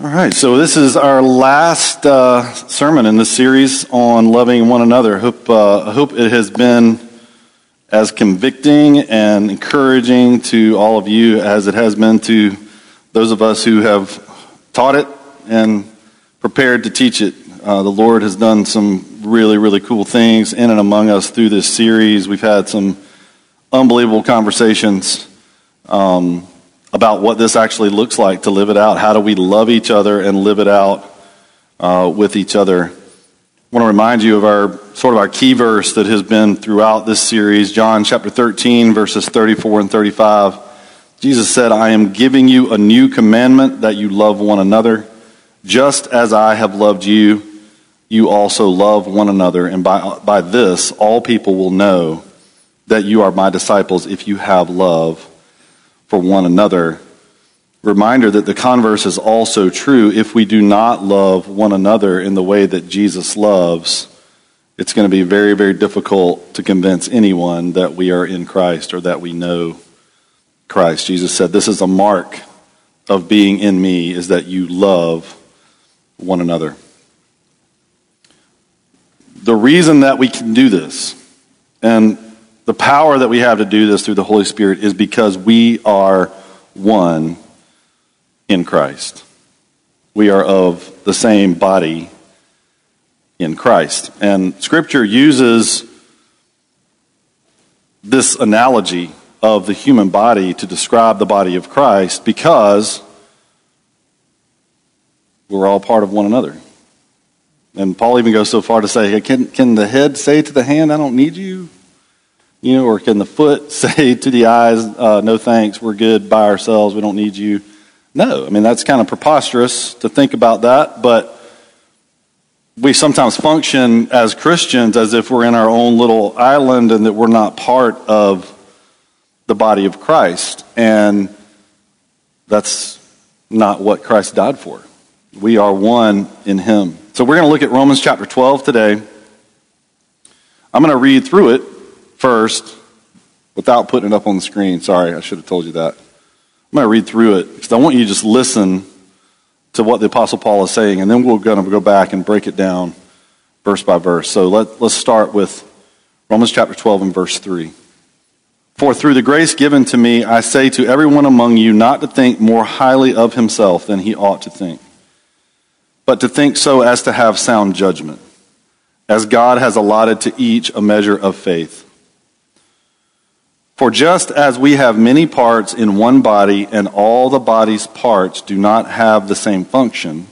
All right, so this is our last uh, sermon in this series on loving one another. Hope, uh, I hope it has been as convicting and encouraging to all of you as it has been to those of us who have taught it and prepared to teach it. Uh, the Lord has done some really, really cool things in and among us through this series. We've had some unbelievable conversations. Um, about what this actually looks like to live it out. How do we love each other and live it out uh, with each other? I want to remind you of our sort of our key verse that has been throughout this series, John chapter 13, verses 34 and 35. Jesus said, I am giving you a new commandment that you love one another. Just as I have loved you, you also love one another. And by, by this, all people will know that you are my disciples if you have love for one another. Reminder that the converse is also true. If we do not love one another in the way that Jesus loves, it's going to be very, very difficult to convince anyone that we are in Christ or that we know Christ. Jesus said, This is a mark of being in me, is that you love one another. The reason that we can do this, and the power that we have to do this through the Holy Spirit is because we are one in Christ. We are of the same body in Christ. And Scripture uses this analogy of the human body to describe the body of Christ because we're all part of one another. And Paul even goes so far to say, can, can the head say to the hand, I don't need you? You know, or can the foot say to the eyes, uh, no thanks, we're good by ourselves, we don't need you? No. I mean, that's kind of preposterous to think about that, but we sometimes function as Christians as if we're in our own little island and that we're not part of the body of Christ. And that's not what Christ died for. We are one in Him. So we're going to look at Romans chapter 12 today. I'm going to read through it first without putting it up on the screen. Sorry, I should have told you that. I'm going to read through it because I want you to just listen to what the Apostle Paul is saying, and then we're going to go back and break it down verse by verse. So let, let's start with Romans chapter 12 and verse 3. For through the grace given to me, I say to everyone among you not to think more highly of himself than he ought to think, but to think so as to have sound judgment, as God has allotted to each a measure of faith. For just as we have many parts in one body, and all the body's parts do not have the same function,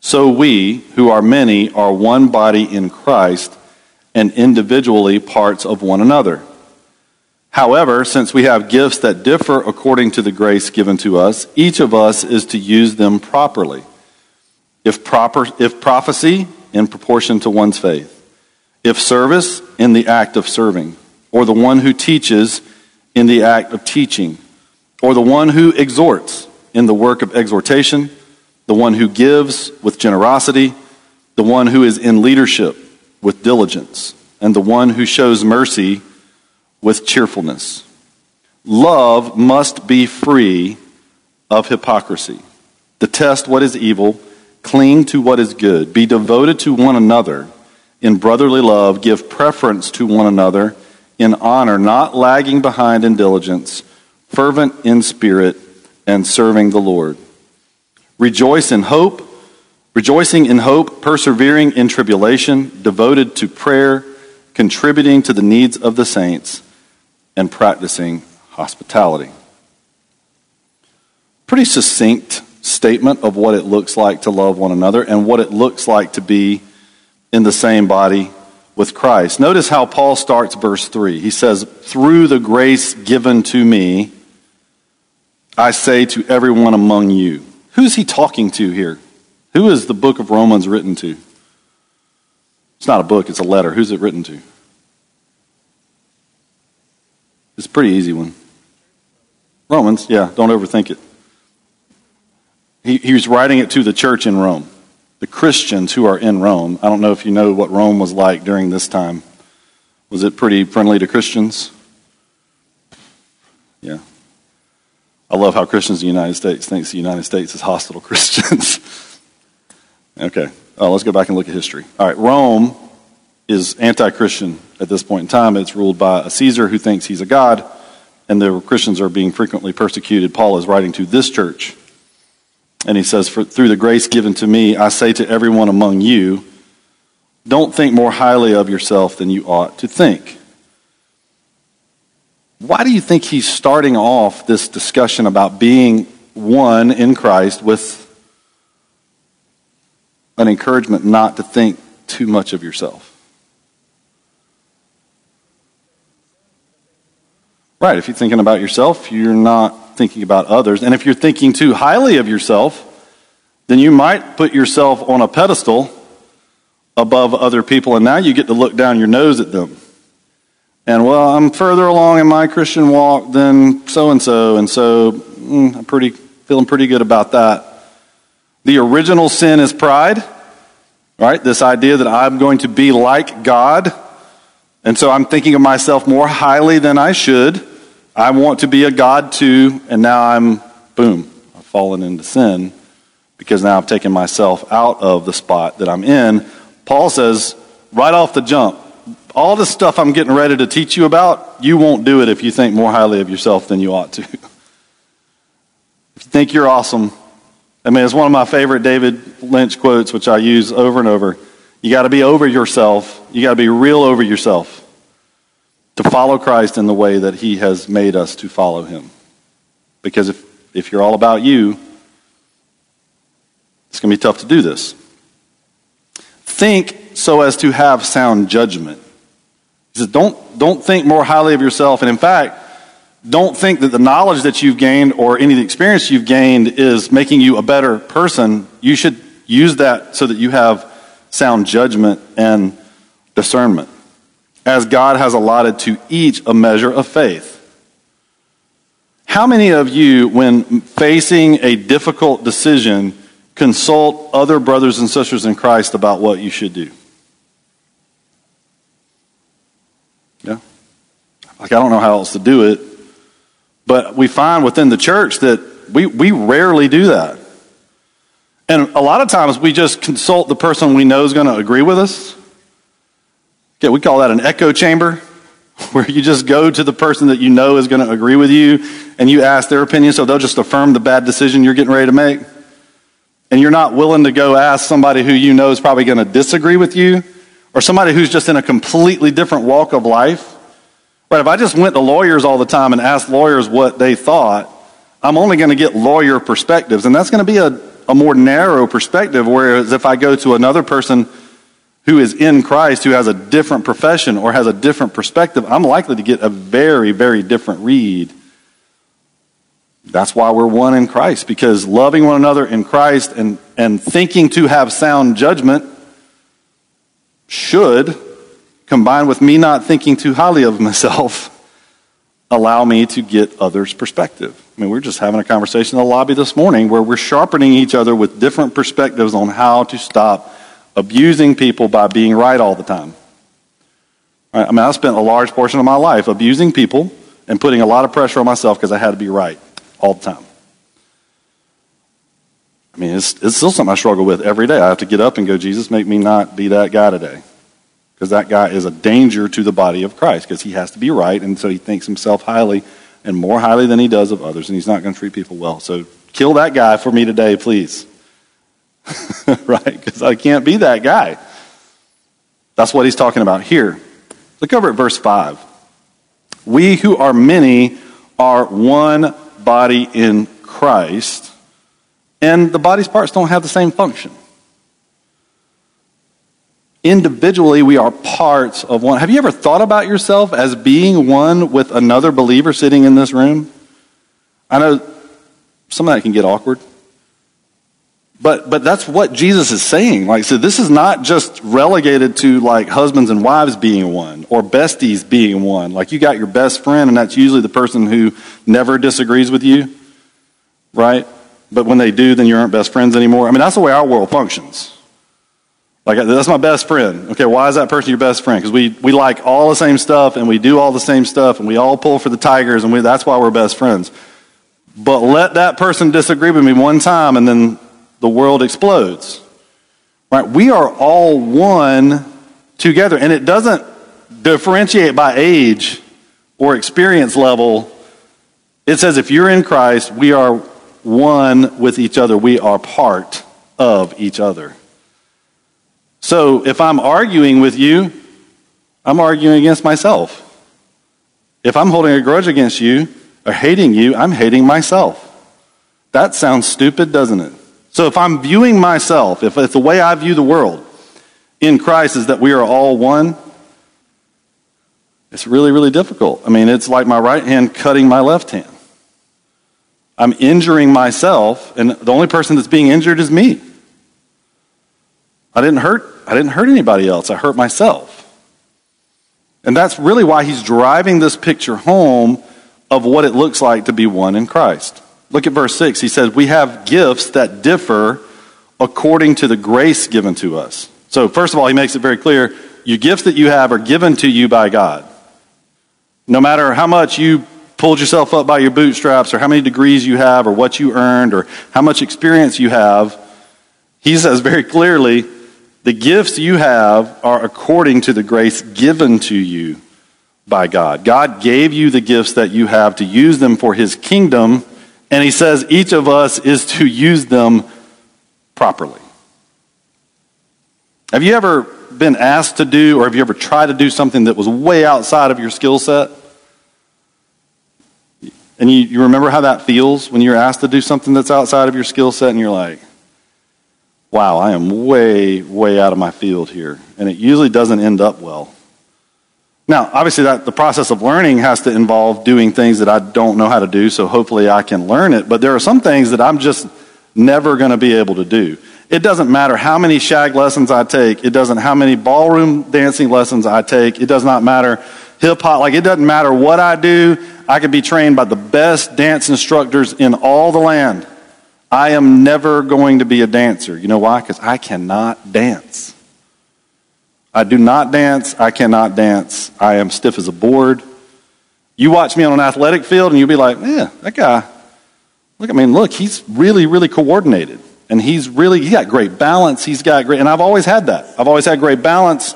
so we, who are many, are one body in Christ, and individually parts of one another. However, since we have gifts that differ according to the grace given to us, each of us is to use them properly. If, proper, if prophecy, in proportion to one's faith. If service, in the act of serving. Or the one who teaches, in the act of teaching, or the one who exhorts in the work of exhortation, the one who gives with generosity, the one who is in leadership with diligence, and the one who shows mercy with cheerfulness. Love must be free of hypocrisy. Detest what is evil, cling to what is good, be devoted to one another in brotherly love, give preference to one another in honor, not lagging behind in diligence, fervent in spirit, and serving the Lord. Rejoice in hope, rejoicing in hope, persevering in tribulation, devoted to prayer, contributing to the needs of the saints, and practicing hospitality. Pretty succinct statement of what it looks like to love one another and what it looks like to be in the same body with Christ. Notice how Paul starts verse 3. He says, Through the grace given to me, I say to everyone among you. Who's he talking to here? Who is the book of Romans written to? It's not a book, it's a letter. Who's it written to? It's a pretty easy one. Romans, yeah, don't overthink it. He, he was writing it to the church in Rome the Christians who are in Rome. I don't know if you know what Rome was like during this time. Was it pretty friendly to Christians? Yeah. I love how Christians in the United States thinks the United States is hostile to Christians. okay, oh, let's go back and look at history. All right, Rome is anti-Christian at this point in time. It's ruled by a Caesar who thinks he's a god, and the Christians are being frequently persecuted. Paul is writing to this church, and he says, "Through the grace given to me, I say to everyone among you, don't think more highly of yourself than you ought to think." Why do you think he's starting off this discussion about being one in Christ with an encouragement not to think too much of yourself? Right, if you're thinking about yourself, you're not thinking about others. And if you're thinking too highly of yourself, then you might put yourself on a pedestal above other people, and now you get to look down your nose at them. And well, I'm further along in my Christian walk than so and so, and so mm, I'm pretty feeling pretty good about that. The original sin is pride, right? This idea that I'm going to be like God, and so I'm thinking of myself more highly than I should. I want to be a God too, and now I'm boom, I've fallen into sin because now I've taken myself out of the spot that I'm in. Paul says right off the jump, all the stuff I'm getting ready to teach you about, you won't do it if you think more highly of yourself than you ought to. if you think you're awesome, I mean, it's one of my favorite David Lynch quotes, which I use over and over. You got to be over yourself. You got to be real over yourself to follow Christ in the way that he has made us to follow him. Because if, if you're all about you, it's going to be tough to do this. Think so as to have sound judgment. He says, don't, don't think more highly of yourself. And in fact, don't think that the knowledge that you've gained or any of the experience you've gained is making you a better person. You should use that so that you have sound judgment and discernment, as God has allotted to each a measure of faith. How many of you, when facing a difficult decision, consult other brothers and sisters in Christ about what you should do? Yeah. Like, I don't know how else to do it. But we find within the church that we, we rarely do that. And a lot of times we just consult the person we know is going to agree with us. Okay, we call that an echo chamber, where you just go to the person that you know is going to agree with you and you ask their opinion so they'll just affirm the bad decision you're getting ready to make. And you're not willing to go ask somebody who you know is probably going to disagree with you or somebody who's just in a completely different walk of life. Right, if I just went to lawyers all the time and asked lawyers what they thought, I'm only going to get lawyer perspectives. And that's going to be a, a more narrow perspective. Whereas if I go to another person who is in Christ, who has a different profession or has a different perspective, I'm likely to get a very, very different read. That's why we're one in Christ, because loving one another in Christ and, and thinking to have sound judgment should, combined with me not thinking too highly of myself, allow me to get others' perspective. I mean, we are just having a conversation in the lobby this morning where we're sharpening each other with different perspectives on how to stop abusing people by being right all the time. I mean, I spent a large portion of my life abusing people and putting a lot of pressure on myself because I had to be right all the time. I mean, it's, it's still something I struggle with every day. I have to get up and go, Jesus, make me not be that guy today. Because that guy is a danger to the body of Christ because he has to be right, and so he thinks himself highly and more highly than he does of others, and he's not going to treat people well. So kill that guy for me today, please. right? Because I can't be that guy. That's what he's talking about here. Look over at verse 5. We who are many are one body in Christ and the body's parts don't have the same function. Individually, we are parts of one. Have you ever thought about yourself as being one with another believer sitting in this room? I know some of that can get awkward. But, but that's what Jesus is saying. Like, so this is not just relegated to like husbands and wives being one or besties being one. Like, you got your best friend, and that's usually the person who never disagrees with you, right? but when they do, then you aren't best friends anymore. I mean, that's the way our world functions. Like, that's my best friend. Okay, why is that person your best friend? Because we, we like all the same stuff and we do all the same stuff and we all pull for the Tigers and we, that's why we're best friends. But let that person disagree with me one time and then the world explodes. Right? We are all one together. And it doesn't differentiate by age or experience level. It says if you're in Christ, we are one with each other. We are part of each other. So if I'm arguing with you, I'm arguing against myself. If I'm holding a grudge against you or hating you, I'm hating myself. That sounds stupid, doesn't it? So if I'm viewing myself, if, if the way I view the world in Christ is that we are all one, it's really, really difficult. I mean, it's like my right hand cutting my left hand. I'm injuring myself, and the only person that's being injured is me. I didn't hurt, I didn't hurt anybody else. I hurt myself. And that's really why he's driving this picture home of what it looks like to be one in Christ. Look at verse 6. He says, We have gifts that differ according to the grace given to us. So, first of all, he makes it very clear your gifts that you have are given to you by God. No matter how much you pulled yourself up by your bootstraps, or how many degrees you have, or what you earned, or how much experience you have, he says very clearly the gifts you have are according to the grace given to you by God. God gave you the gifts that you have to use them for his kingdom and he says each of us is to use them properly. Have you ever been asked to do, or have you ever tried to do something that was way outside of your skill set? And you, you remember how that feels when you're asked to do something that's outside of your skill set and you're like, wow, I am way, way out of my field here. And it usually doesn't end up well. Now, obviously, that the process of learning has to involve doing things that I don't know how to do, so hopefully I can learn it. But there are some things that I'm just never going to be able to do. It doesn't matter how many shag lessons I take. It doesn't how many ballroom dancing lessons I take. It does not matter hip hop. Like it doesn't matter what I do. I can be trained by the best dance instructors in all the land. I am never going to be a dancer. You know why? Because I cannot dance. I do not dance. I cannot dance. I am stiff as a board. You watch me on an athletic field and you'll be like, yeah, that guy, look, I mean, look, he's really, really coordinated. And he's really, he got great balance. He's got great, and I've always had that. I've always had great balance.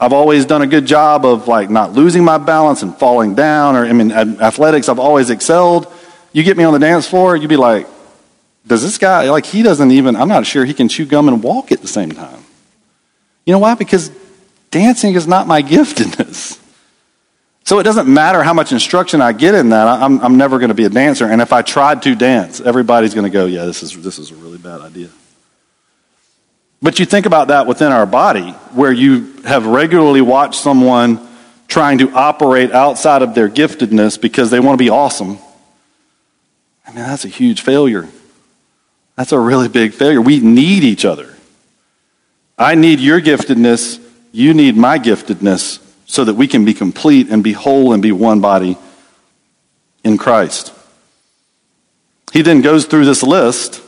I've always done a good job of like not losing my balance and falling down. Or, I mean, athletics, I've always excelled. You get me on the dance floor, you'd be like, does this guy, like, he doesn't even, I'm not sure he can chew gum and walk at the same time. You know why? Because dancing is not my giftedness. So it doesn't matter how much instruction I get in that, I'm, I'm never going to be a dancer. And if I tried to dance, everybody's going to go, yeah, this is, this is a really bad idea. But you think about that within our body, where you have regularly watched someone trying to operate outside of their giftedness because they want to be awesome. I mean, that's a huge failure. That's a really big failure. We need each other. I need your giftedness you need my giftedness so that we can be complete and be whole and be one body in Christ. He then goes through this list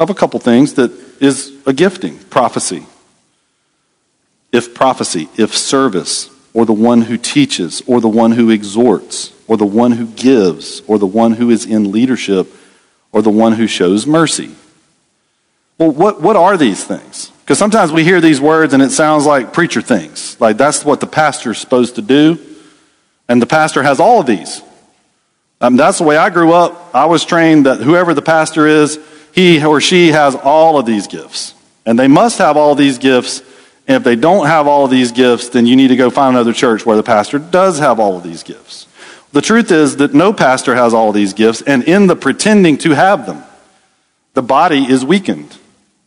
of a couple things that is a gifting prophecy. If prophecy, if service, or the one who teaches, or the one who exhorts, or the one who gives, or the one who is in leadership, or the one who shows mercy. Well, what, what are these things? Because sometimes we hear these words and it sounds like preacher things. Like that's what the pastor's supposed to do. And the pastor has all of these. Um, that's the way I grew up. I was trained that whoever the pastor is, he or she has all of these gifts. And they must have all of these gifts. And if they don't have all of these gifts, then you need to go find another church where the pastor does have all of these gifts. The truth is that no pastor has all these gifts, and in the pretending to have them, the body is weakened.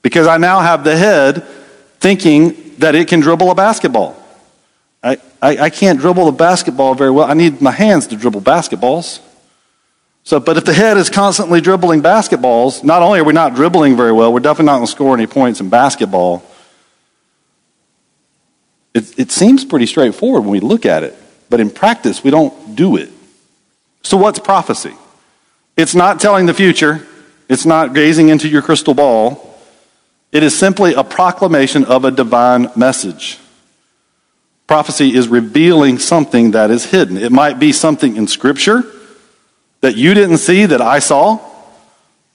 Because I now have the head thinking that it can dribble a basketball. I, I, I can't dribble a basketball very well. I need my hands to dribble basketballs. So, but if the head is constantly dribbling basketballs, not only are we not dribbling very well, we're definitely not going to score any points in basketball. It, it seems pretty straightforward when we look at it, but in practice, we don't do it. So, what's prophecy? It's not telling the future, it's not gazing into your crystal ball. It is simply a proclamation of a divine message. Prophecy is revealing something that is hidden. It might be something in Scripture, that you didn't see that I saw,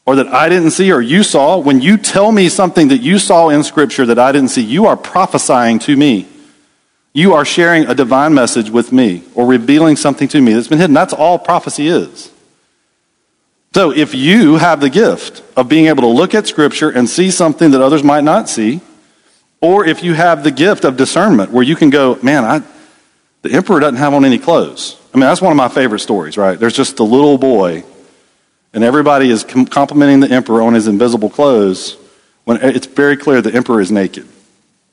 or that I didn't see or you saw, when you tell me something that you saw in Scripture that I didn't see, you are prophesying to me. You are sharing a divine message with me or revealing something to me that's been hidden. That's all prophecy is. So if you have the gift of being able to look at Scripture and see something that others might not see, or if you have the gift of discernment where you can go, man, I, the emperor doesn't have on any clothes. I mean, that's one of my favorite stories, right? There's just the little boy, and everybody is complimenting the emperor on his invisible clothes when it's very clear the emperor is naked.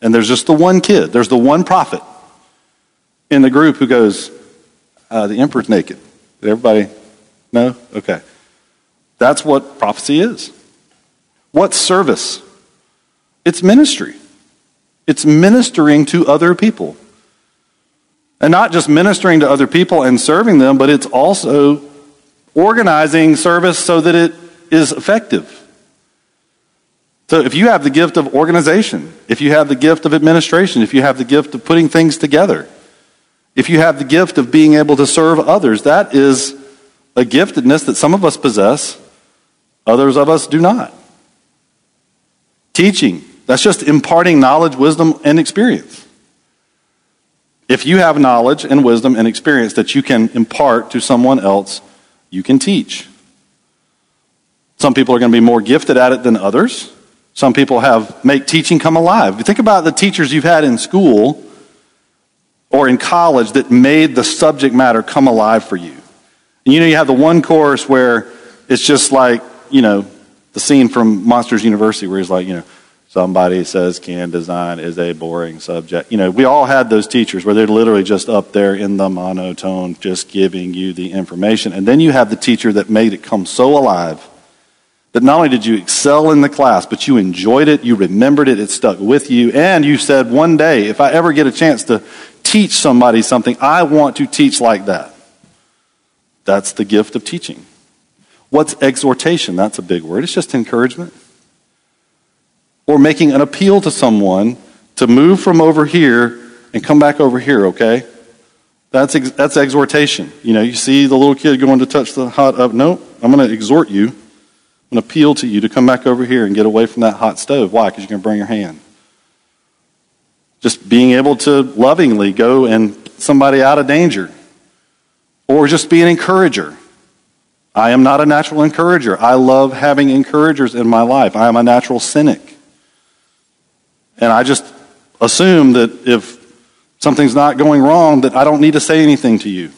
And there's just the one kid, there's the one prophet in the group who goes, uh, The emperor's naked. Did everybody know? Okay. That's what prophecy is. What service? It's ministry. It's ministering to other people. And not just ministering to other people and serving them, but it's also organizing service so that it is effective. So if you have the gift of organization, if you have the gift of administration, if you have the gift of putting things together, if you have the gift of being able to serve others, that is a giftedness that some of us possess, others of us do not. Teaching, that's just imparting knowledge, wisdom, and experience. If you have knowledge and wisdom and experience that you can impart to someone else, you can teach. Some people are going to be more gifted at it than others. Some people have make teaching come alive. You think about the teachers you've had in school or in college that made the subject matter come alive for you. And you know, you have the one course where it's just like, you know, the scene from Monsters University where he's like, you know, Somebody says CAN design is a boring subject. You know, we all had those teachers where they're literally just up there in the monotone, just giving you the information. And then you have the teacher that made it come so alive that not only did you excel in the class, but you enjoyed it, you remembered it, it stuck with you, and you said, one day, if I ever get a chance to teach somebody something, I want to teach like that. That's the gift of teaching. What's exhortation? That's a big word. It's just encouragement or making an appeal to someone to move from over here and come back over here, okay? That's, ex- that's exhortation. You know, you see the little kid going to touch the hot up. No, I'm going to exhort you. I'm going to appeal to you to come back over here and get away from that hot stove. Why? Because you're going to burn your hand. Just being able to lovingly go and somebody out of danger. Or just be an encourager. I am not a natural encourager. I love having encouragers in my life. I am a natural cynic. And I just assume that if something's not going wrong, that I don't need to say anything to you.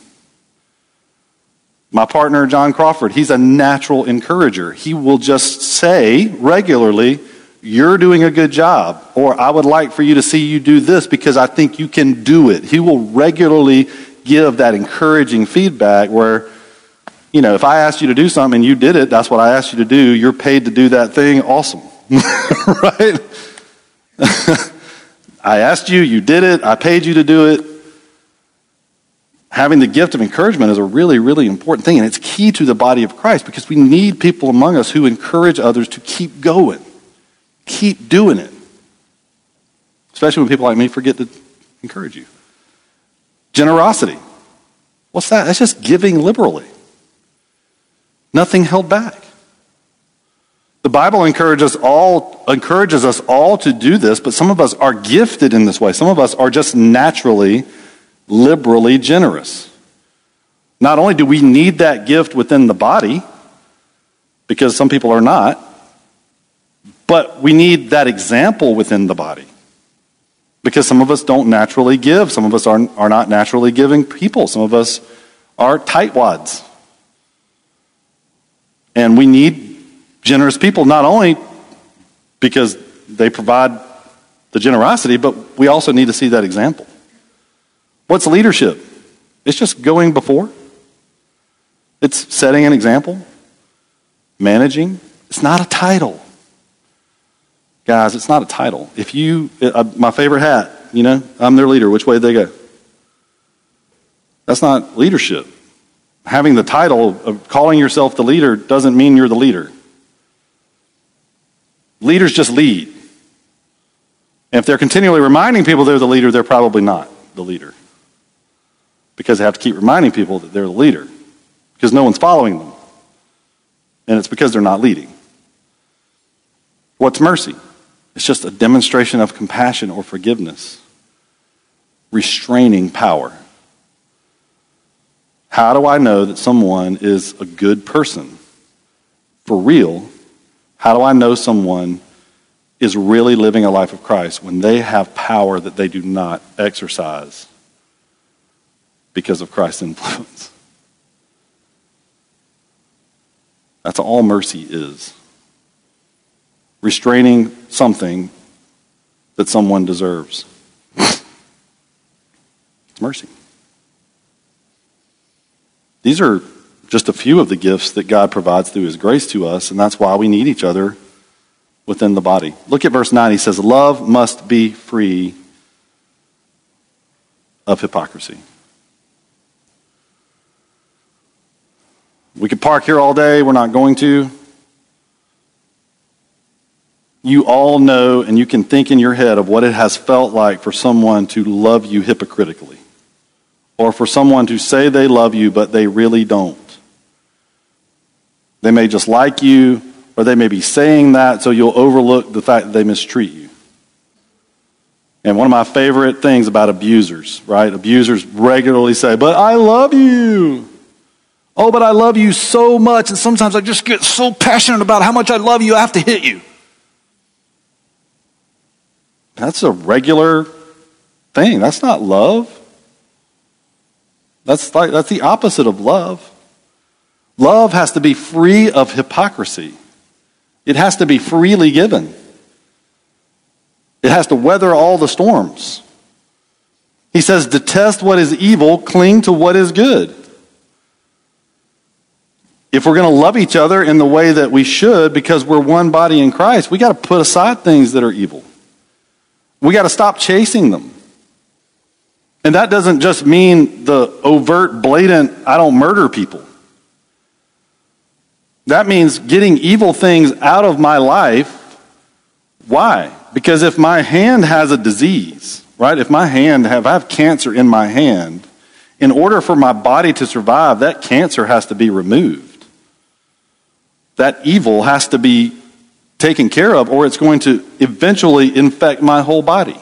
My partner, John Crawford, he's a natural encourager. He will just say regularly, You're doing a good job, or I would like for you to see you do this because I think you can do it. He will regularly give that encouraging feedback where, you know, if I asked you to do something and you did it, that's what I asked you to do. You're paid to do that thing. Awesome. right? I asked you, you did it, I paid you to do it. Having the gift of encouragement is a really, really important thing, and it's key to the body of Christ because we need people among us who encourage others to keep going, keep doing it. Especially when people like me forget to encourage you. Generosity. What's that? That's just giving liberally. Nothing held back. The Bible encourages all encourages us all to do this, but some of us are gifted in this way. Some of us are just naturally liberally generous. Not only do we need that gift within the body, because some people are not, but we need that example within the body. Because some of us don't naturally give. Some of us are, are not naturally giving people. Some of us are tightwads. And we need generous people, not only because they provide the generosity, but we also need to see that example. What's leadership? It's just going before, it's setting an example, managing. It's not a title. Guys, it's not a title. If you, uh, my favorite hat, you know, I'm their leader. Which way did they go? That's not leadership. Having the title of calling yourself the leader doesn't mean you're the leader. Leaders just lead. And if they're continually reminding people they're the leader, they're probably not the leader. Because they have to keep reminding people that they're the leader. because no one's following them. And it's because they're not leading. What's mercy? It's just a demonstration of compassion or forgiveness, restraining power. How do I know that someone is a good person? For real, how do I know someone is really living a life of Christ when they have power that they do not exercise because of Christ's influence? That's all mercy is restraining something that someone deserves. it's mercy. These are just a few of the gifts that God provides through His grace to us, and that's why we need each other within the body. Look at verse 9. He says, Love must be free of hypocrisy. We could park here all day. We're not going to. You all know and you can think in your head of what it has felt like for someone to love you hypocritically or for someone to say they love you, but they really don't. They may just like you, or they may be saying that so you'll overlook the fact that they mistreat you. And one of my favorite things about abusers, right? Abusers regularly say, But I love you. Oh, but I love you so much. And sometimes I just get so passionate about how much I love you, I have to hit you. That's a regular thing. That's not love. That's, like, that's the opposite of love. Love has to be free of hypocrisy, it has to be freely given, it has to weather all the storms. He says, Detest what is evil, cling to what is good. If we're going to love each other in the way that we should because we're one body in Christ, we got to put aside things that are evil. We got to stop chasing them. And that doesn't just mean the overt, blatant, I don't murder people. That means getting evil things out of my life. Why? Because if my hand has a disease, right? If my hand have I have cancer in my hand, in order for my body to survive, that cancer has to be removed. That evil has to be taken care of, or it's going to eventually infect my whole body.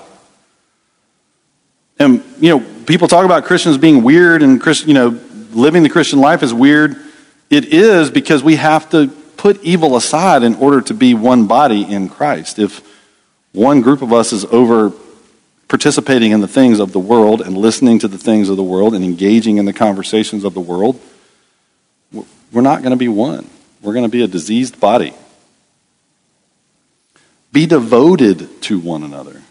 And, you know, people talk about Christians being weird and, you know, living the Christian life is weird. It is because we have to put evil aside in order to be one body in Christ. If one group of us is over participating in the things of the world and listening to the things of the world and engaging in the conversations of the world, we're not going to be one. We're going to be a diseased body. Be devoted to one another.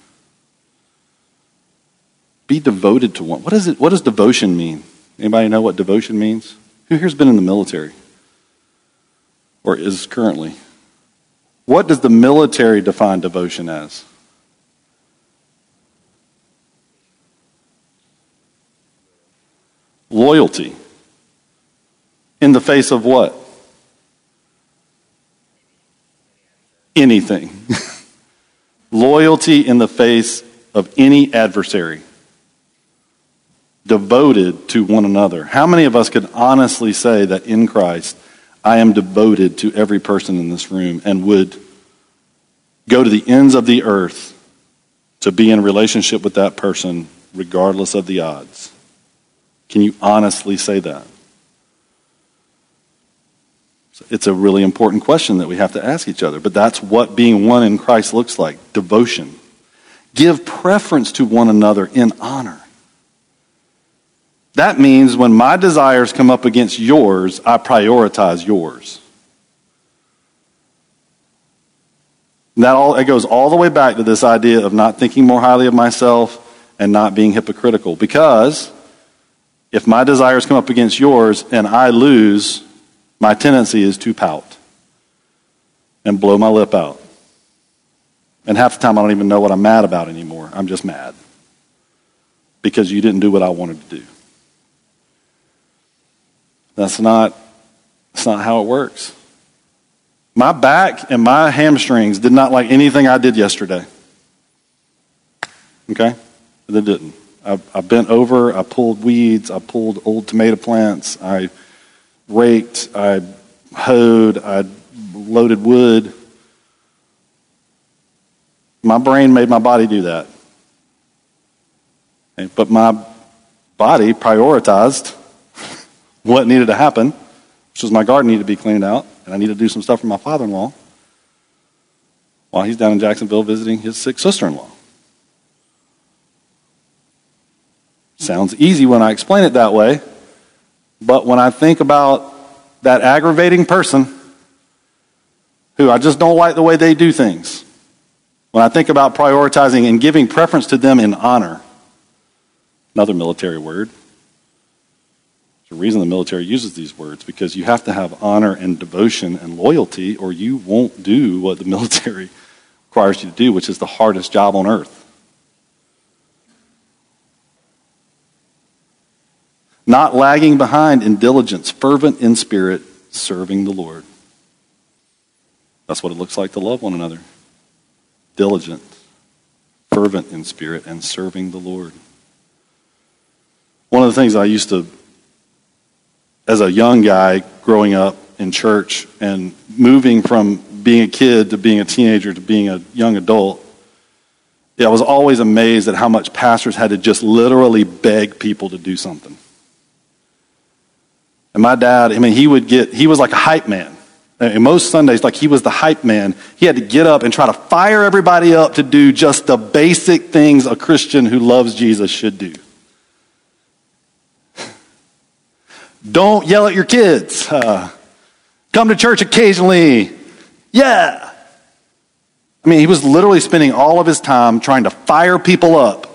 Be devoted to one. What, is it, what does devotion mean? Anybody know what devotion means? Who here's been in the military? Or is currently? What does the military define devotion as? Loyalty. In the face of what? Anything. Loyalty in the face of any adversary devoted to one another. How many of us could honestly say that in Christ, I am devoted to every person in this room and would go to the ends of the earth to be in relationship with that person regardless of the odds? Can you honestly say that? It's a really important question that we have to ask each other, but that's what being one in Christ looks like devotion. Give preference to one another in honor. That means when my desires come up against yours, I prioritize yours. that all it goes all the way back to this idea of not thinking more highly of myself and not being hypocritical. Because if my desires come up against yours and I lose, my tendency is to pout and blow my lip out. And half the time I don't even know what I'm mad about anymore. I'm just mad because you didn't do what I wanted to do. That's not, that's not how it works. My back and my hamstrings did not like anything I did yesterday. Okay? They didn't. I, I bent over, I pulled weeds, I pulled old tomato plants, I raked, I hoed, I loaded wood. My brain made my body do that. But my body prioritized what needed to happen, which was my garden needed to be cleaned out, and I needed to do some stuff for my father in law while he's down in Jacksonville visiting his sick sister in law. Sounds easy when I explain it that way, but when I think about that aggravating person who I just don't like the way they do things, when I think about prioritizing and giving preference to them in honor, another military word. The reason the military uses these words because you have to have honor and devotion and loyalty, or you won't do what the military requires you to do, which is the hardest job on earth. Not lagging behind in diligence, fervent in spirit, serving the Lord. That's what it looks like to love one another. Diligent, fervent in spirit, and serving the Lord. One of the things I used to, as a young guy growing up in church and moving from being a kid to being a teenager to being a young adult, I was always amazed at how much pastors had to just literally beg people to do something. And my dad, I mean, he would get, he was like a hype man. And most Sundays, like he was the hype man. He had to get up and try to fire everybody up to do just the basic things a Christian who loves Jesus should do. Don't yell at your kids. Uh, come to church occasionally. Yeah. I mean, he was literally spending all of his time trying to fire people up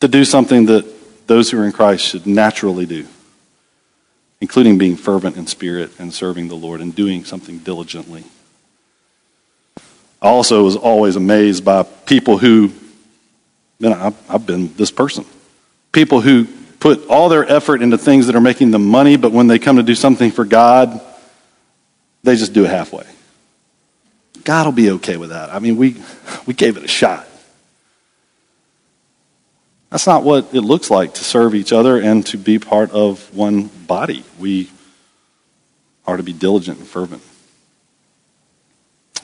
to do something that those who are in Christ should naturally do, including being fervent in spirit and serving the Lord and doing something diligently. I also was always amazed by people who, man, I've been this person. People who put all their effort into things that are making them money, but when they come to do something for God, they just do it halfway. God will be okay with that. I mean, we, we gave it a shot. That's not what it looks like to serve each other and to be part of one body. We are to be diligent and fervent.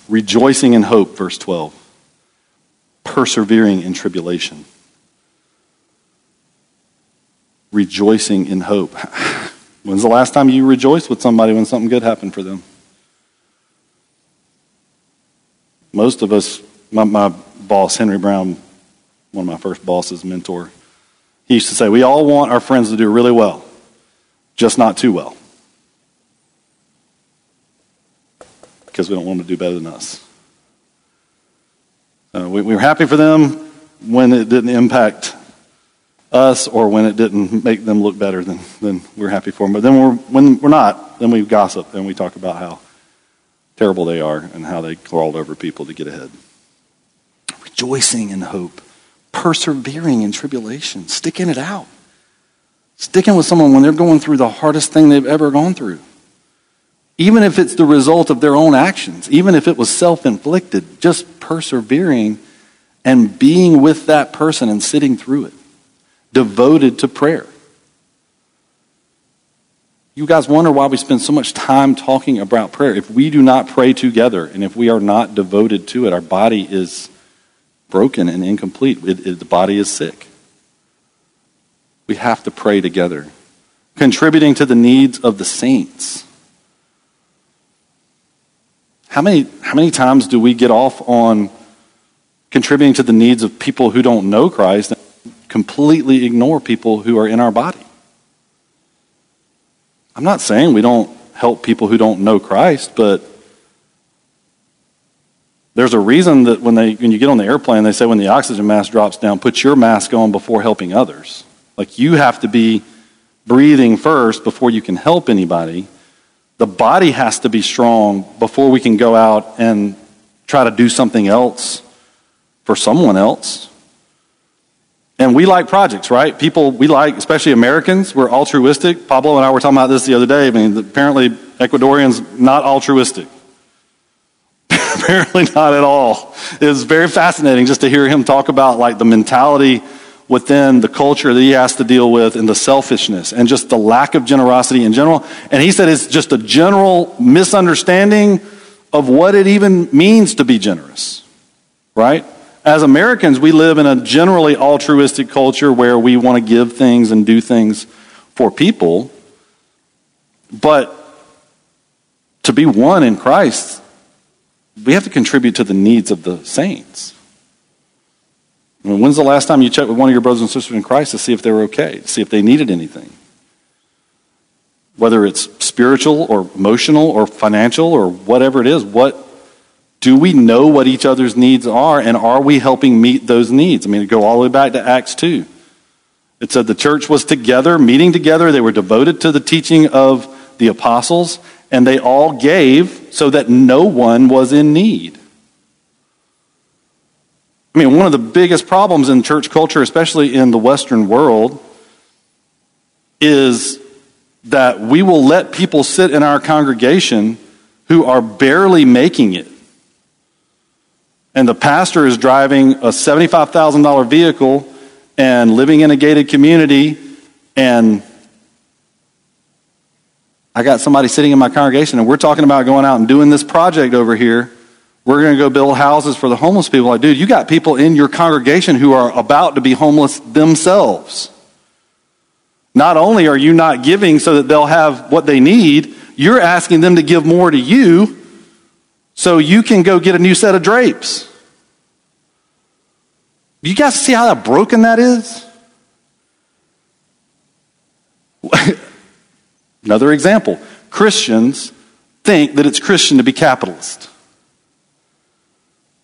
Rejoicing in hope, verse 12. Persevering in tribulation rejoicing in hope. When's the last time you rejoiced with somebody when something good happened for them? Most of us, my, my boss, Henry Brown, one of my first bosses, mentor, he used to say, We all want our friends to do really well, just not too well. Because we don't want them to do better than us. Uh, we, we were happy for them when it didn't impact us or when it didn't make them look better, then, then we're happy for them. But then we're, when we're not, then we gossip and we talk about how terrible they are and how they crawled over people to get ahead. Rejoicing in hope, persevering in tribulation, sticking it out, sticking with someone when they're going through the hardest thing they've ever gone through. Even if it's the result of their own actions, even if it was self inflicted, just persevering and being with that person and sitting through it devoted to prayer. You guys wonder why we spend so much time talking about prayer. If we do not pray together and if we are not devoted to it, our body is broken and incomplete. It, it, the body is sick. We have to pray together, contributing to the needs of the saints. How many, how many times do we get off on contributing to the needs of people who don't know Christ completely ignore people who are in our body. I'm not saying we don't help people who don't know Christ, but there's a reason that when they when you get on the airplane, they say when the oxygen mask drops down, put your mask on before helping others. Like you have to be breathing first before you can help anybody. The body has to be strong before we can go out and try to do something else for someone else. And we like projects, right? People, we like, especially Americans, we're altruistic. Pablo and I were talking about this the other day. I mean, apparently Ecuadorians not altruistic. apparently not at all. It was very fascinating just to hear him talk about like the mentality within the culture that he has to deal with and the selfishness and just the lack of generosity in general. And he said it's just a general misunderstanding of what it even means to be generous, right? As Americans, we live in a generally altruistic culture where we want to give things and do things for people. But to be one in Christ, we have to contribute to the needs of the saints. I mean, when's the last time you checked with one of your brothers and sisters in Christ to see if they were okay, to see if they needed anything? Whether it's spiritual or emotional or financial or whatever it is, what do we know what each other's needs are and are we helping meet those needs? I mean, go all the way back to Acts 2. It said the church was together, meeting together. They were devoted to the teaching of the apostles, and they all gave so that no one was in need. I mean, one of the biggest problems in church culture, especially in the Western world, is that we will let people sit in our congregation who are barely making it. And the pastor is driving a $75,000 vehicle and living in a gated community, and I got somebody sitting in my congregation, and we're talking about going out and doing this project over here we're going to go build houses for the homeless people. Like, dude, you got people in your congregation who are about to be homeless themselves. Not only are you not giving so that they'll have what they need, you're asking them to give more to you so you can go get a new set of drapes. You guys see how broken that is? Another example Christians think that it's Christian to be capitalist.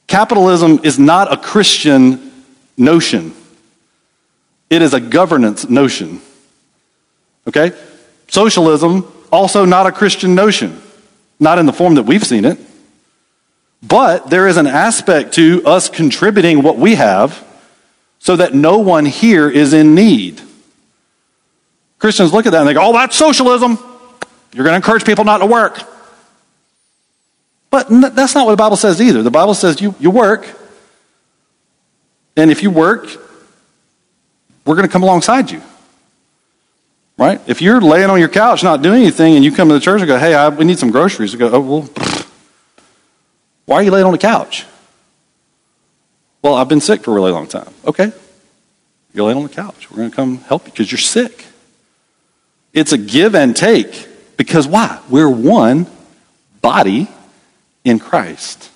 Capitalism is not a Christian notion, it is a governance notion. Okay? Socialism, also not a Christian notion, not in the form that we've seen it. But there is an aspect to us contributing what we have so that no one here is in need. Christians look at that and they go, oh, that's socialism. You're going to encourage people not to work. But that's not what the Bible says either. The Bible says you, you work, and if you work, we're going to come alongside you. Right? If you're laying on your couch not doing anything and you come to the church and go, hey, I, we need some groceries, we go, oh, well, why are you laying on the couch? Well, I've been sick for a really long time. Okay. You're laying on the couch. We're going to come help you because you're sick. It's a give and take because why? We're one body in Christ.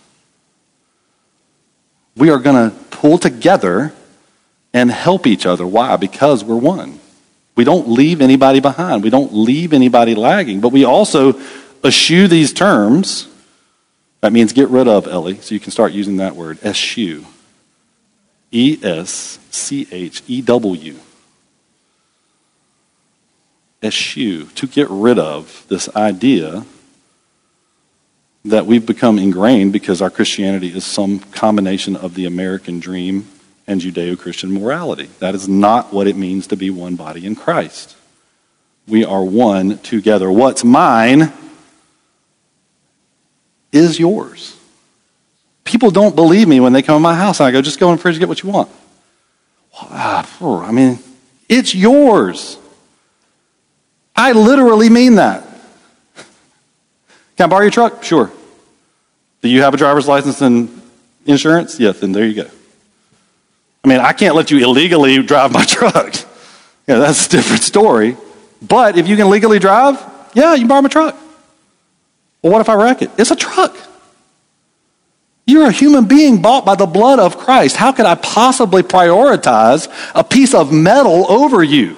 We are going to pull together and help each other. Why? Because we're one. We don't leave anybody behind. We don't leave anybody lagging. But we also eschew these terms. That means get rid of, Ellie, so you can start using that word, eschew. E S C H E W. Eschew, to get rid of this idea that we've become ingrained because our Christianity is some combination of the American dream and Judeo Christian morality. That is not what it means to be one body in Christ. We are one together. What's mine is yours. People don't believe me when they come to my house and I go, just go in the fridge and get what you want. I mean, it's yours. I literally mean that. Can I borrow your truck? Sure. Do you have a driver's license and insurance? Yes, then there you go. I mean, I can't let you illegally drive my truck. Yeah, that's a different story. But if you can legally drive, yeah, you borrow my truck. Well, what if I wreck it? It's a truck. You're a human being bought by the blood of Christ. How could I possibly prioritize a piece of metal over you?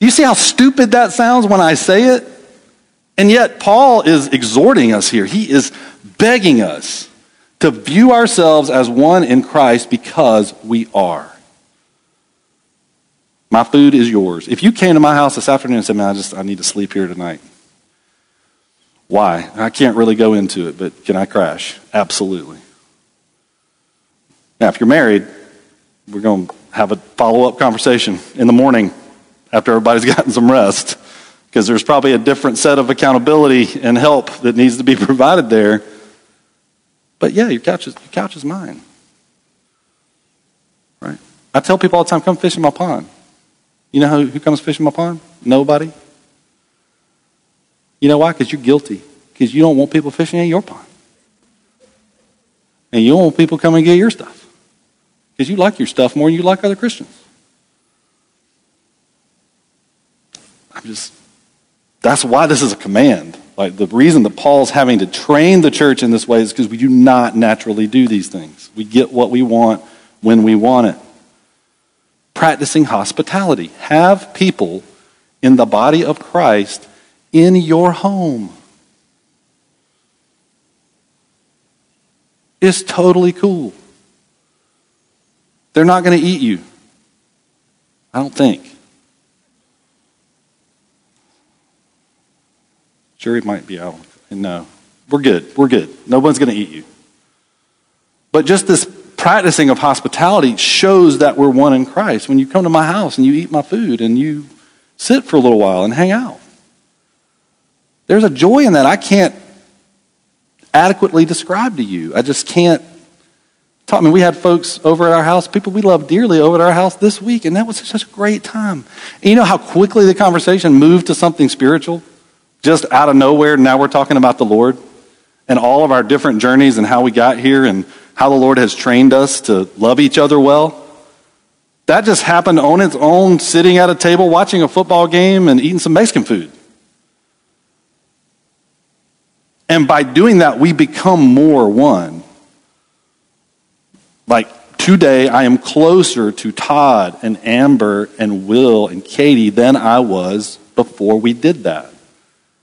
You see how stupid that sounds when I say it? And yet, Paul is exhorting us here. He is begging us to view ourselves as one in Christ because we are. My food is yours. If you came to my house this afternoon and said, Man, I just I need to sleep here tonight. Why? I can't really go into it, but can I crash? Absolutely. Now, if you're married, we're going to have a follow up conversation in the morning after everybody's gotten some rest because there's probably a different set of accountability and help that needs to be provided there. But yeah, your couch is, your couch is mine. Right? I tell people all the time, come fish in my pond. You know who, who comes fishing my pond? Nobody. You know why? Because you're guilty. Because you don't want people fishing in your pond. And you don't want people coming and get your stuff. Because you like your stuff more than you like other Christians. I'm just, that's why this is a command. Like the reason that Paul's having to train the church in this way is because we do not naturally do these things. We get what we want when we want it. Practicing hospitality. Have people in the body of Christ in your home. It's totally cool. They're not going to eat you. I don't think. It might be out. No, we're good. We're good. No one's going to eat you. But just this practicing of hospitality shows that we're one in Christ. When you come to my house and you eat my food and you sit for a little while and hang out, there's a joy in that I can't adequately describe to you. I just can't. I mean, we had folks over at our house, people we love dearly over at our house this week, and that was such a great time. And you know how quickly the conversation moved to something spiritual? just out of nowhere, now we're talking about the Lord and all of our different journeys and how we got here and how the Lord has trained us to love each other well. That just happened on its own, sitting at a table, watching a football game, and eating some Mexican food. And by doing that, we become more one. Like today, I am closer to Todd and Amber and Will and Katie than I was before we did that.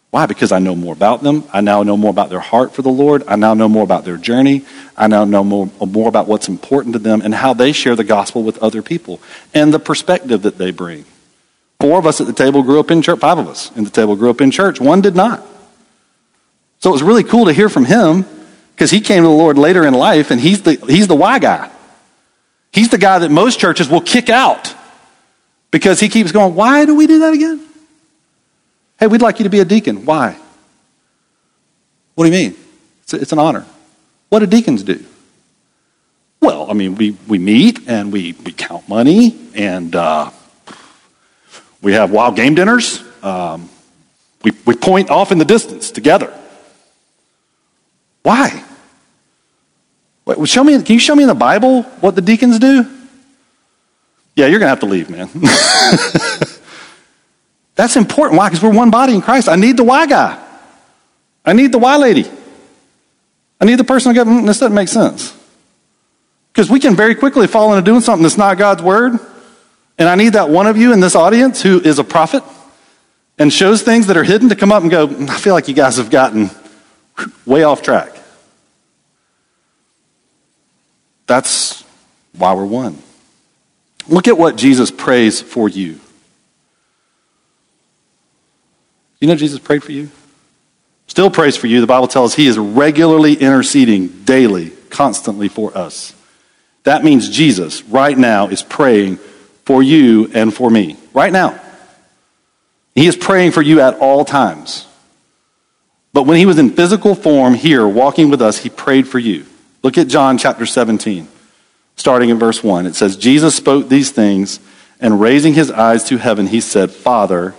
Why? Because I know more about them. I now know more about their heart for the Lord. I now know more about their journey. I now know more, more about what's important to them and how they share the gospel with other people and the perspective that they bring. Four of us at the table grew up in church. Five of us in the table grew up in church. One did not. So it was really cool to hear from him because he came to the Lord later in life and he's the, he's the why guy. He's the guy that most churches will kick out because he keeps going, Why do we do that again? Hey, we'd like you to be a deacon. Why? What do you mean? It's, it's an honor. What do deacons do? Well, I mean, we, we meet and we, we count money and uh, we have wild game dinners. Um, we, we point off in the distance together. Why? Wait, show me, can you show me in the Bible what the deacons do? Yeah, you're going to have to leave, man. That's important. Why? Because we're one body in Christ. I need the why guy. I need the why lady. I need the person goes, mm, this doesn't make sense. Because we can very quickly fall into doing something that's not God's word. And I need that one of you in this audience who is a prophet and shows things that are hidden to come up and go, I feel like you guys have gotten way off track. That's why we're one. Look at what Jesus prays for you. You know Jesus prayed for you? Still prays for you. The Bible tells us he is regularly interceding daily, constantly for us. That means Jesus right now is praying for you and for me. Right now. He is praying for you at all times. But when he was in physical form here, walking with us, he prayed for you. Look at John chapter 17, starting in verse 1. It says, Jesus spoke these things, and raising his eyes to heaven, he said, Father,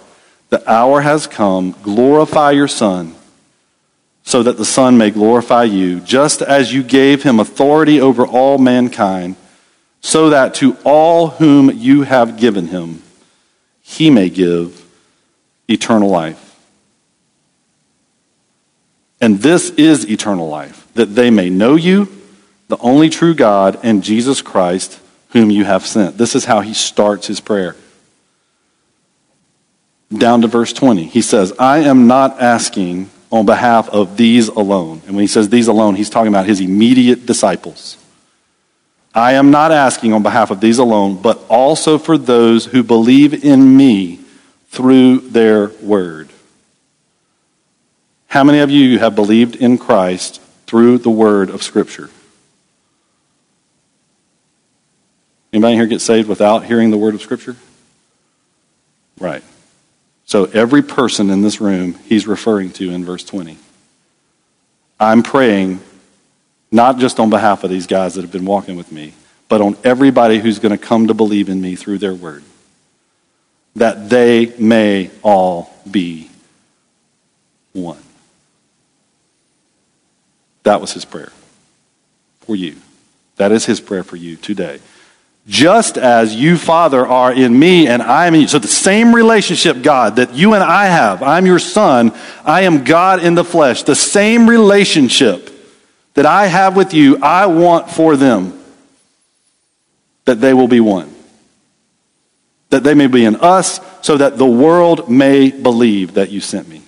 the hour has come. Glorify your Son, so that the Son may glorify you, just as you gave him authority over all mankind, so that to all whom you have given him, he may give eternal life. And this is eternal life, that they may know you, the only true God, and Jesus Christ, whom you have sent. This is how he starts his prayer down to verse 20. He says, I am not asking on behalf of these alone. And when he says these alone, he's talking about his immediate disciples. I am not asking on behalf of these alone, but also for those who believe in me through their word. How many of you have believed in Christ through the word of Scripture? Anybody here get saved without hearing the word of Scripture? Right. So every person in this room, he's referring to in verse 20. I'm praying not just on behalf of these guys that have been walking with me, but on everybody who's going to come to believe in me through their word, that they may all be one. That was his prayer for you. That is his prayer for you today. Just as you, Father, are in me and I am in you. So the same relationship, God, that you and I have. I'm your son. I am God in the flesh. The same relationship that I have with you, I want for them that they will be one. That they may be in us, so that the world may believe that you sent me.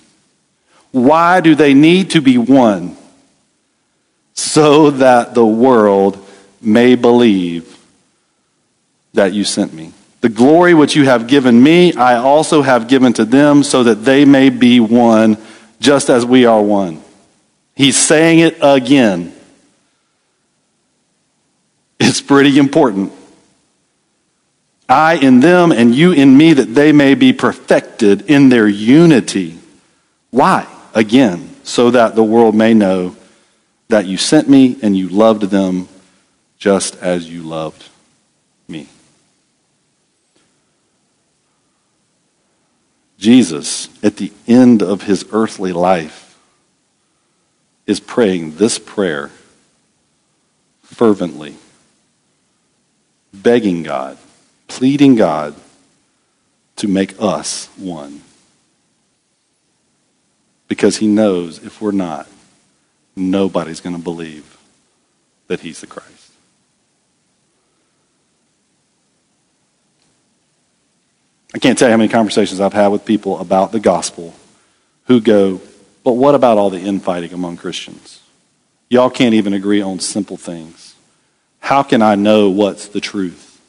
Why do they need to be one? So that the world may believe that you sent me. The glory which you have given me, I also have given to them, so that they may be one, just as we are one. He's saying it again. It's pretty important. I in them and you in me, that they may be perfected in their unity. Why? Again, so that the world may know that you sent me and you loved them just as you loved me. Jesus, at the end of his earthly life, is praying this prayer fervently, begging God, pleading God to make us one. Because he knows if we're not, nobody's going to believe that he's the Christ. I can't tell you how many conversations I've had with people about the gospel who go, but what about all the infighting among Christians? Y'all can't even agree on simple things. How can I know what's the truth?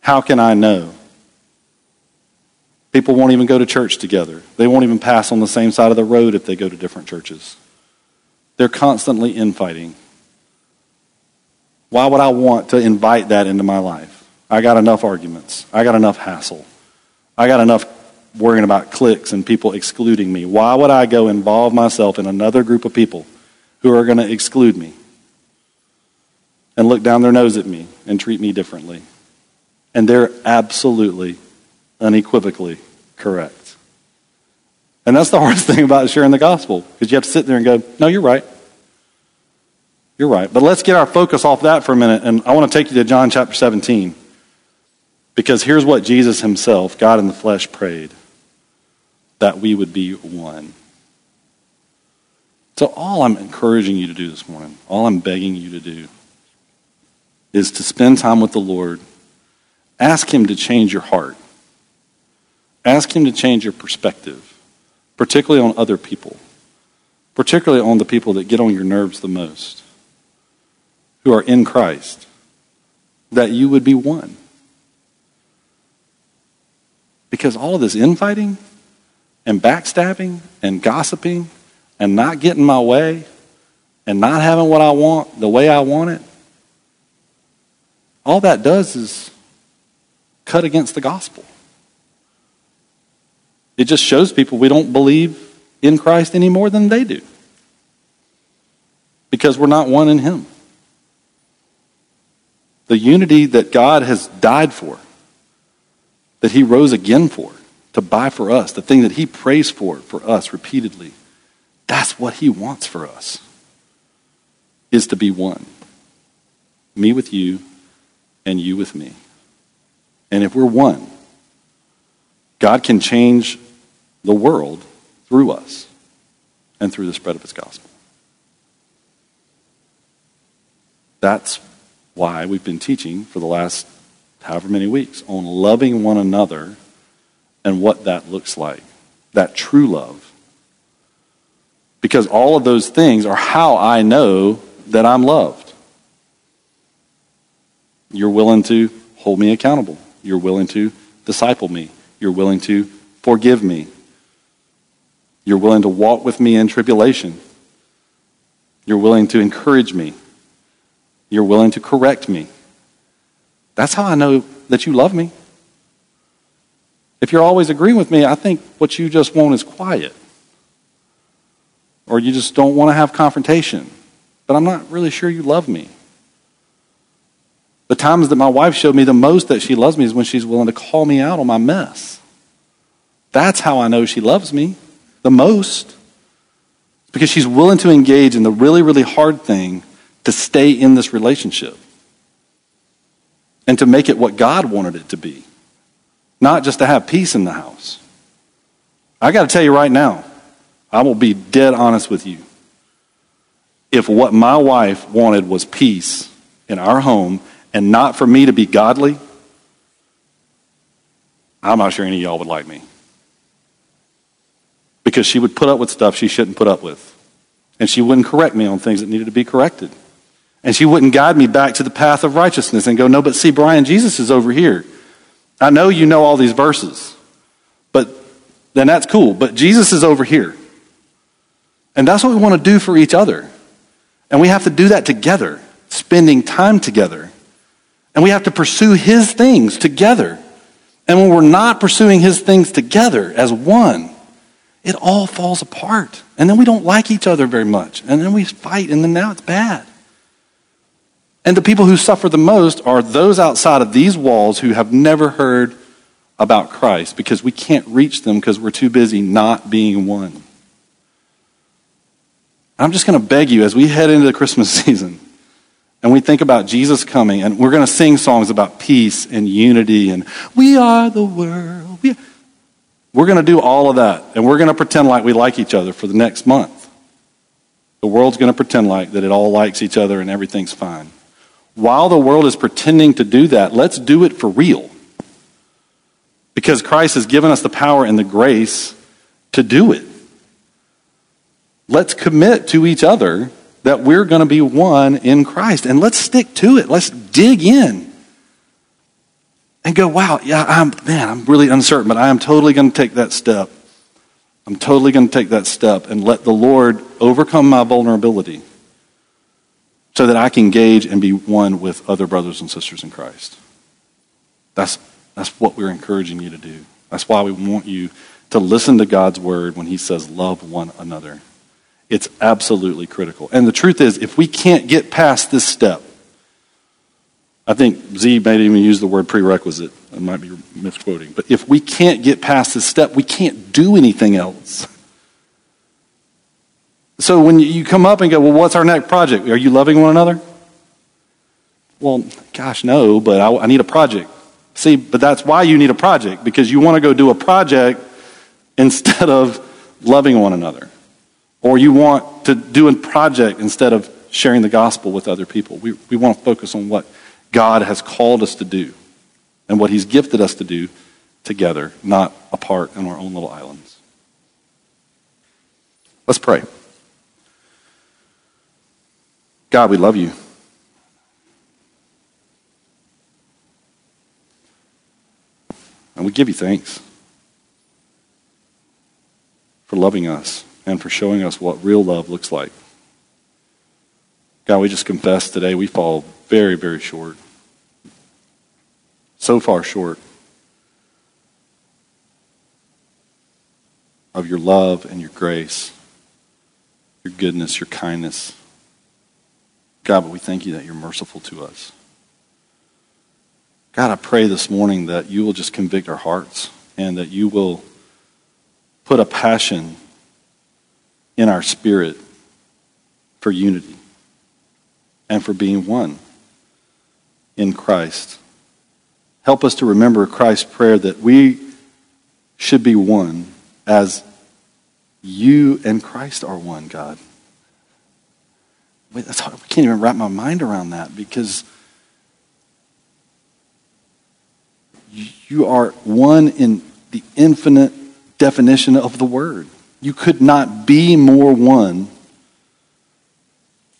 How can I know? People won't even go to church together. They won't even pass on the same side of the road if they go to different churches. They're constantly infighting. Why would I want to invite that into my life? I got enough arguments. I got enough hassle. I got enough worrying about cliques and people excluding me. Why would I go involve myself in another group of people who are going to exclude me and look down their nose at me and treat me differently? And they're absolutely, unequivocally correct. And that's the hardest thing about sharing the gospel because you have to sit there and go, no, you're right. You're right. But let's get our focus off that for a minute. And I want to take you to John chapter 17. Because here's what Jesus himself, God in the flesh, prayed that we would be one. So, all I'm encouraging you to do this morning, all I'm begging you to do, is to spend time with the Lord. Ask Him to change your heart. Ask Him to change your perspective, particularly on other people, particularly on the people that get on your nerves the most, who are in Christ, that you would be one. Because all of this infighting and backstabbing and gossiping and not getting my way and not having what I want the way I want it, all that does is cut against the gospel. It just shows people we don't believe in Christ any more than they do because we're not one in Him. The unity that God has died for that he rose again for, to buy for us, the thing that he prays for for us repeatedly. That's what he wants for us, is to be one. Me with you, and you with me. And if we're one, God can change the world through us and through the spread of his gospel. That's why we've been teaching for the last however many weeks, on loving one another and what that looks like. That true love. Because all of those things are how I know that I'm loved. You're willing to hold me accountable. You're willing to disciple me. You're willing to forgive me. You're willing to walk with me in tribulation. You're willing to encourage me. You're willing to correct me. That's how I know that you love me. If you're always agreeing with me, I think what you just want is quiet. Or you just don't want to have confrontation. But I'm not really sure you love me. The times that my wife showed me the most that she loves me is when she's willing to call me out on my mess. That's how I know she loves me the most. Because she's willing to engage in the really, really hard thing to stay in this relationship and to make it what God wanted it to be, not just to have peace in the house. I got to tell you right now, I will be dead honest with you. If what my wife wanted was peace in our home and not for me to be godly, I'm not sure any of y'all would like me. Because she would put up with stuff she shouldn't put up with. And she wouldn't correct me on things that needed to be corrected. And she wouldn't guide me back to the path of righteousness and go, no, but see, Brian, Jesus is over here. I know you know all these verses, but then that's cool. But Jesus is over here. And that's what we want to do for each other. And we have to do that together, spending time together. And we have to pursue his things together. And when we're not pursuing his things together as one, it all falls apart. And then we don't like each other very much. And then we fight, and then now it's bad. And the people who suffer the most are those outside of these walls who have never heard about Christ because we can't reach them because we're too busy not being one. I'm just going to beg you as we head into the Christmas season and we think about Jesus coming and we're going to sing songs about peace and unity and we are the world. We we're going to do all of that and we're going to pretend like we like each other for the next month. The world's going to pretend like that it all likes each other and everything's fine. While the world is pretending to do that, let's do it for real. Because Christ has given us the power and the grace to do it. Let's commit to each other that we're going to be one in Christ. And let's stick to it. Let's dig in and go, wow, yeah, I'm, man, I'm really uncertain, but I am totally going to take that step. I'm totally going to take that step and let the Lord overcome my vulnerability so that I can engage and be one with other brothers and sisters in Christ. That's, that's what we're encouraging you to do. That's why we want you to listen to God's word when he says, love one another. It's absolutely critical. And the truth is, if we can't get past this step, I think Z might even use the word prerequisite. I might be misquoting. But if we can't get past this step, we can't do anything else. So when you come up and go, well, what's our next project? Are you loving one another? Well, gosh, no, but I, I need a project. See, but that's why you need a project, because you want to go do a project instead of loving one another. Or you want to do a project instead of sharing the gospel with other people. We, we want to focus on what God has called us to do and what He's gifted us to do together, not apart in our own little islands. Let's pray. God, we love you. And we give you thanks for loving us and for showing us what real love looks like. God, we just confess today we fall very, very short. So far short of your love and your grace, your goodness, your kindness. God, but we thank you that you're merciful to us. God, I pray this morning that you will just convict our hearts and that you will put a passion in our spirit for unity and for being one in Christ. Help us to remember Christ's prayer that we should be one as you and Christ are one, God. I can't even wrap my mind around that because you are one in the infinite definition of the word. You could not be more one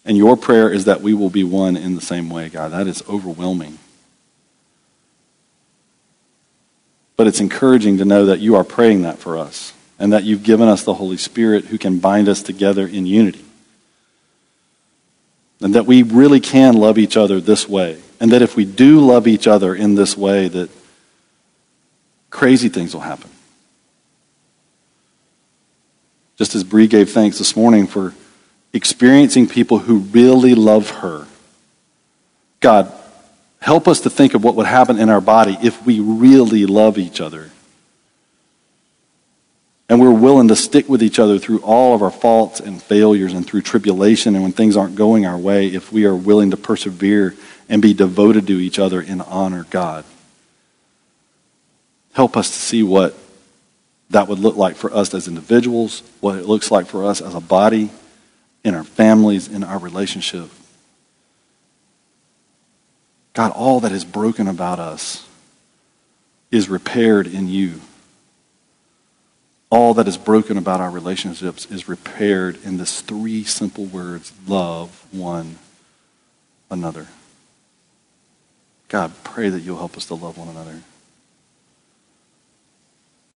and your prayer is that we will be one in the same way, God. That is overwhelming. But it's encouraging to know that you are praying that for us and that you've given us the Holy Spirit who can bind us together in unity. And that we really can love each other this way. And that if we do love each other in this way, that crazy things will happen. Just as Bree gave thanks this morning for experiencing people who really love her. God, Help us to think of what would happen in our body if we really love each other. And we're willing to stick with each other through all of our faults and failures and through tribulation and when things aren't going our way, if we are willing to persevere and be devoted to each other and honor God. Help us to see what that would look like for us as individuals, what it looks like for us as a body, in our families, in our relationship. God, all that is broken about us is repaired in you. All that is broken about our relationships is repaired in this three simple words love one another. God, pray that you'll help us to love one another.